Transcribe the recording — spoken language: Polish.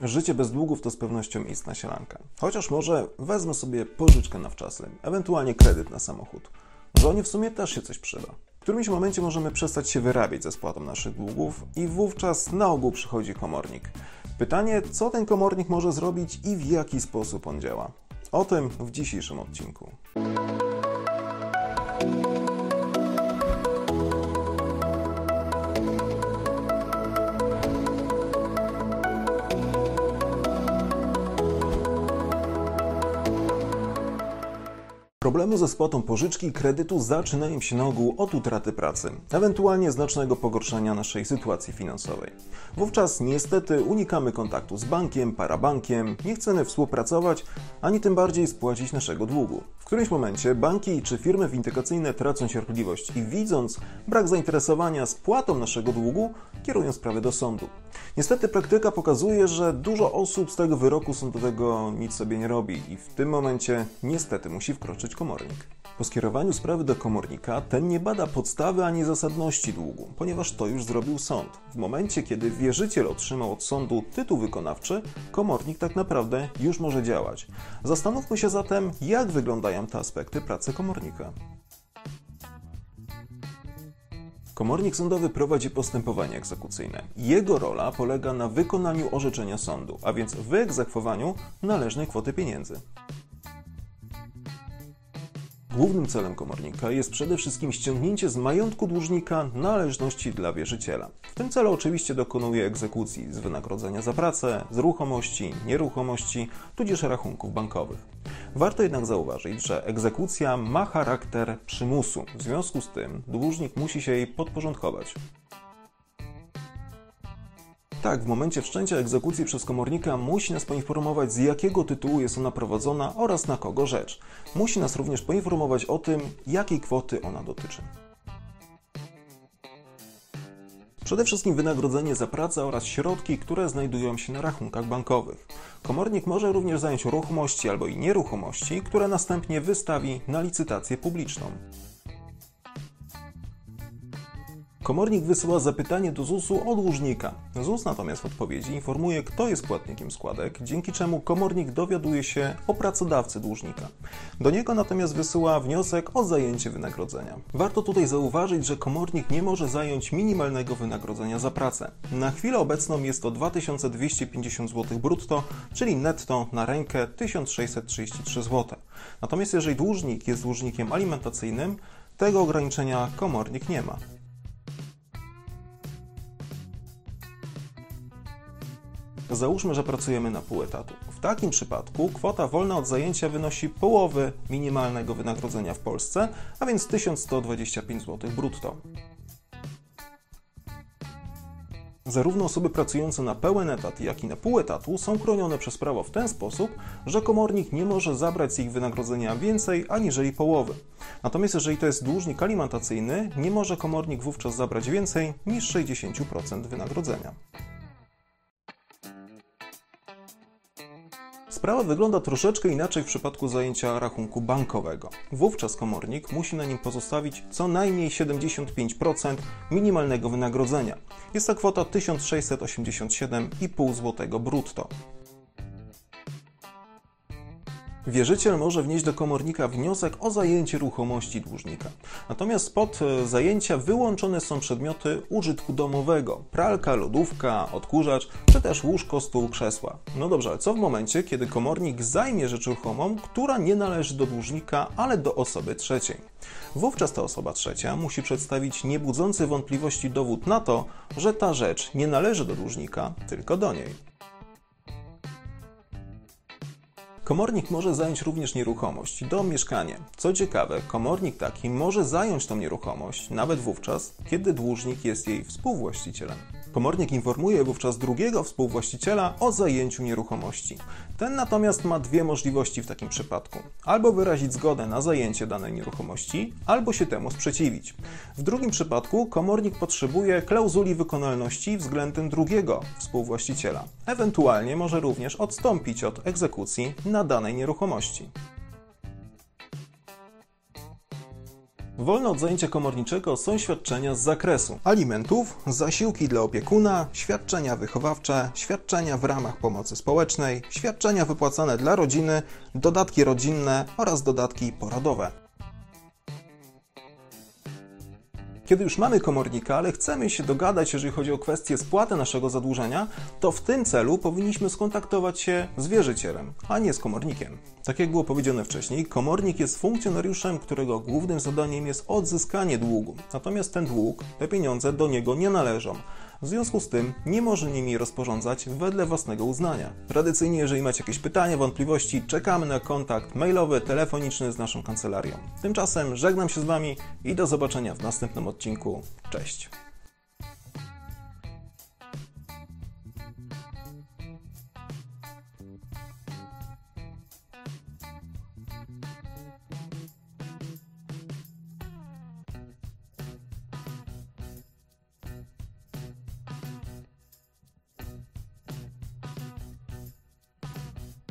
Życie bez długów to z pewnością istna sielanka. Chociaż może wezmę sobie pożyczkę na wczasy, ewentualnie kredyt na samochód. Żonie w sumie też się coś przyda. W którymś momencie możemy przestać się wyrabiać ze spłatą naszych długów i wówczas na ogół przychodzi komornik. Pytanie, co ten komornik może zrobić i w jaki sposób on działa. O tym w dzisiejszym odcinku. Problemy ze spłatą pożyczki i kredytu zaczynają się na ogół od utraty pracy, ewentualnie znacznego pogorszenia naszej sytuacji finansowej. Wówczas niestety unikamy kontaktu z bankiem, parabankiem, nie chcemy współpracować, ani tym bardziej spłacić naszego długu. W którymś momencie banki czy firmy windykacyjne tracą cierpliwość i widząc brak zainteresowania spłatą naszego długu, kierują sprawę do sądu. Niestety praktyka pokazuje, że dużo osób z tego wyroku sądowego nic sobie nie robi i w tym momencie niestety musi wkroczyć komornik. Po skierowaniu sprawy do komornika, ten nie bada podstawy ani zasadności długu, ponieważ to już zrobił sąd. W momencie, kiedy wierzyciel otrzymał od sądu tytuł wykonawczy, komornik tak naprawdę już może działać. Zastanówmy się zatem, jak wyglądają te aspekty pracy komornika. Komornik sądowy prowadzi postępowanie egzekucyjne. Jego rola polega na wykonaniu orzeczenia sądu, a więc wyegzekwowaniu należnej kwoty pieniędzy. Głównym celem komornika jest przede wszystkim ściągnięcie z majątku dłużnika należności dla wierzyciela. W tym celu oczywiście dokonuje egzekucji z wynagrodzenia za pracę, z ruchomości, nieruchomości, tudzież rachunków bankowych. Warto jednak zauważyć, że egzekucja ma charakter przymusu, w związku z tym dłużnik musi się jej podporządkować. Tak, w momencie wszczęcia egzekucji przez komornika musi nas poinformować, z jakiego tytułu jest ona prowadzona oraz na kogo rzecz. Musi nas również poinformować o tym, jakiej kwoty ona dotyczy. Przede wszystkim wynagrodzenie za pracę oraz środki, które znajdują się na rachunkach bankowych. Komornik może również zająć ruchomości albo i nieruchomości, które następnie wystawi na licytację publiczną. Komornik wysyła zapytanie do ZUS-u od dłużnika. ZUS natomiast w odpowiedzi informuje, kto jest płatnikiem składek, dzięki czemu komornik dowiaduje się o pracodawcy dłużnika. Do niego natomiast wysyła wniosek o zajęcie wynagrodzenia. Warto tutaj zauważyć, że komornik nie może zająć minimalnego wynagrodzenia za pracę. Na chwilę obecną jest to 2250 zł brutto, czyli netto na rękę 1633 zł. Natomiast jeżeli dłużnik jest dłużnikiem alimentacyjnym, tego ograniczenia komornik nie ma. Załóżmy, że pracujemy na pół etatu. W takim przypadku kwota wolna od zajęcia wynosi połowę minimalnego wynagrodzenia w Polsce, a więc 1125 zł brutto. Zarówno osoby pracujące na pełen etat, jak i na pół etatu są chronione przez prawo w ten sposób, że komornik nie może zabrać z ich wynagrodzenia więcej aniżeli połowy. Natomiast jeżeli to jest dłużnik alimentacyjny, nie może komornik wówczas zabrać więcej niż 60% wynagrodzenia. Sprawa wygląda troszeczkę inaczej w przypadku zajęcia rachunku bankowego. Wówczas komornik musi na nim pozostawić co najmniej 75% minimalnego wynagrodzenia. Jest to kwota 1687,5 zł brutto. Wierzyciel może wnieść do komornika wniosek o zajęcie ruchomości dłużnika. Natomiast spod e, zajęcia wyłączone są przedmioty użytku domowego: pralka, lodówka, odkurzacz, czy też łóżko, stół, krzesła. No dobrze, ale co w momencie, kiedy komornik zajmie rzecz ruchomą, która nie należy do dłużnika, ale do osoby trzeciej? Wówczas ta osoba trzecia musi przedstawić niebudzący wątpliwości dowód na to, że ta rzecz nie należy do dłużnika, tylko do niej. Komornik może zająć również nieruchomość, dom, mieszkanie. Co ciekawe, komornik taki może zająć tą nieruchomość nawet wówczas, kiedy dłużnik jest jej współwłaścicielem. Komornik informuje wówczas drugiego współwłaściciela o zajęciu nieruchomości. Ten natomiast ma dwie możliwości w takim przypadku: albo wyrazić zgodę na zajęcie danej nieruchomości, albo się temu sprzeciwić. W drugim przypadku komornik potrzebuje klauzuli wykonalności względem drugiego współwłaściciela. Ewentualnie może również odstąpić od egzekucji na danej nieruchomości. Wolne od zajęcia komorniczego są świadczenia z zakresu alimentów, zasiłki dla opiekuna, świadczenia wychowawcze, świadczenia w ramach pomocy społecznej, świadczenia wypłacane dla rodziny, dodatki rodzinne oraz dodatki porodowe. Kiedy już mamy komornika, ale chcemy się dogadać, jeżeli chodzi o kwestię spłaty naszego zadłużenia, to w tym celu powinniśmy skontaktować się z wierzycielem, a nie z komornikiem. Tak jak było powiedziane wcześniej, komornik jest funkcjonariuszem, którego głównym zadaniem jest odzyskanie długu. Natomiast ten dług, te pieniądze do niego nie należą. W związku z tym nie może nimi rozporządzać wedle własnego uznania. Tradycyjnie, jeżeli macie jakieś pytania, wątpliwości, czekamy na kontakt mailowy, telefoniczny z naszą kancelarią. Tymczasem żegnam się z Wami i do zobaczenia w następnym odcinku. Cześć!